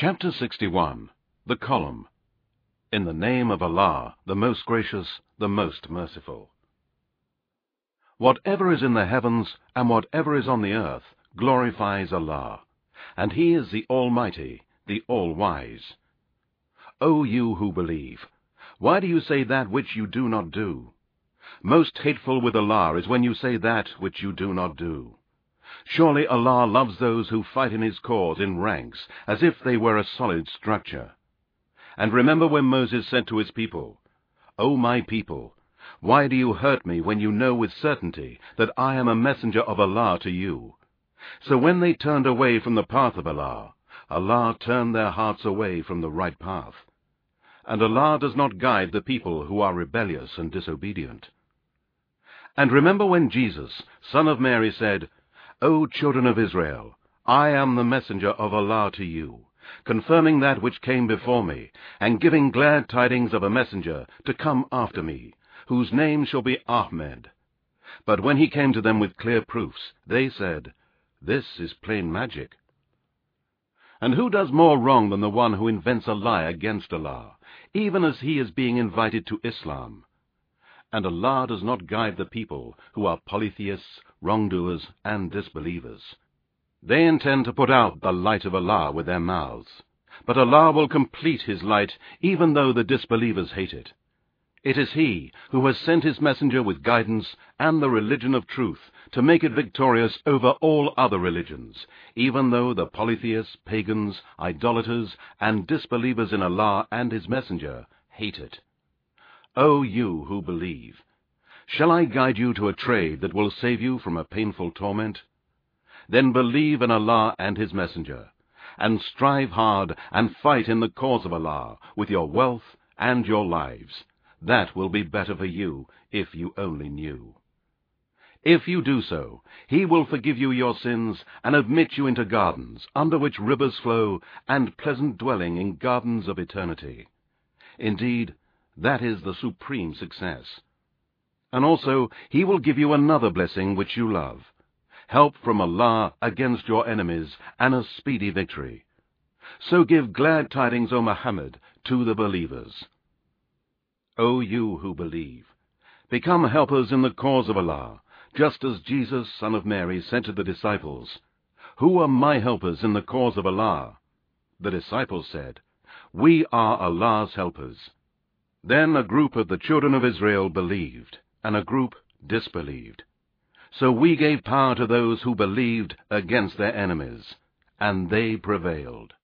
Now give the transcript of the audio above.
Chapter 61 The Column In the name of Allah, the most gracious, the most merciful. Whatever is in the heavens and whatever is on the earth glorifies Allah, and He is the Almighty, the All-Wise. O you who believe, why do you say that which you do not do? Most hateful with Allah is when you say that which you do not do. Surely Allah loves those who fight in His cause in ranks, as if they were a solid structure. And remember when Moses said to his people, O my people, why do you hurt me when you know with certainty that I am a messenger of Allah to you? So when they turned away from the path of Allah, Allah turned their hearts away from the right path. And Allah does not guide the people who are rebellious and disobedient. And remember when Jesus, son of Mary, said, O children of Israel, I am the messenger of Allah to you, confirming that which came before me, and giving glad tidings of a messenger to come after me, whose name shall be Ahmed. But when he came to them with clear proofs, they said, This is plain magic. And who does more wrong than the one who invents a lie against Allah, even as he is being invited to Islam? And Allah does not guide the people who are polytheists, wrongdoers, and disbelievers. They intend to put out the light of Allah with their mouths. But Allah will complete His light even though the disbelievers hate it. It is He who has sent His messenger with guidance and the religion of truth to make it victorious over all other religions, even though the polytheists, pagans, idolaters, and disbelievers in Allah and His messenger hate it. O you who believe, shall I guide you to a trade that will save you from a painful torment? Then believe in Allah and His messenger, and strive hard and fight in the cause of Allah with your wealth and your lives. That will be better for you if you only knew. If you do so, He will forgive you your sins and admit you into gardens under which rivers flow and pleasant dwelling in gardens of eternity. Indeed, that is the supreme success. And also, He will give you another blessing which you love, help from Allah against your enemies, and a speedy victory. So give glad tidings, O Muhammad, to the believers. O you who believe, become helpers in the cause of Allah, just as Jesus, son of Mary, said to the disciples, Who are my helpers in the cause of Allah? The disciples said, We are Allah's helpers. Then a group of the children of Israel believed, and a group disbelieved. So we gave power to those who believed against their enemies, and they prevailed.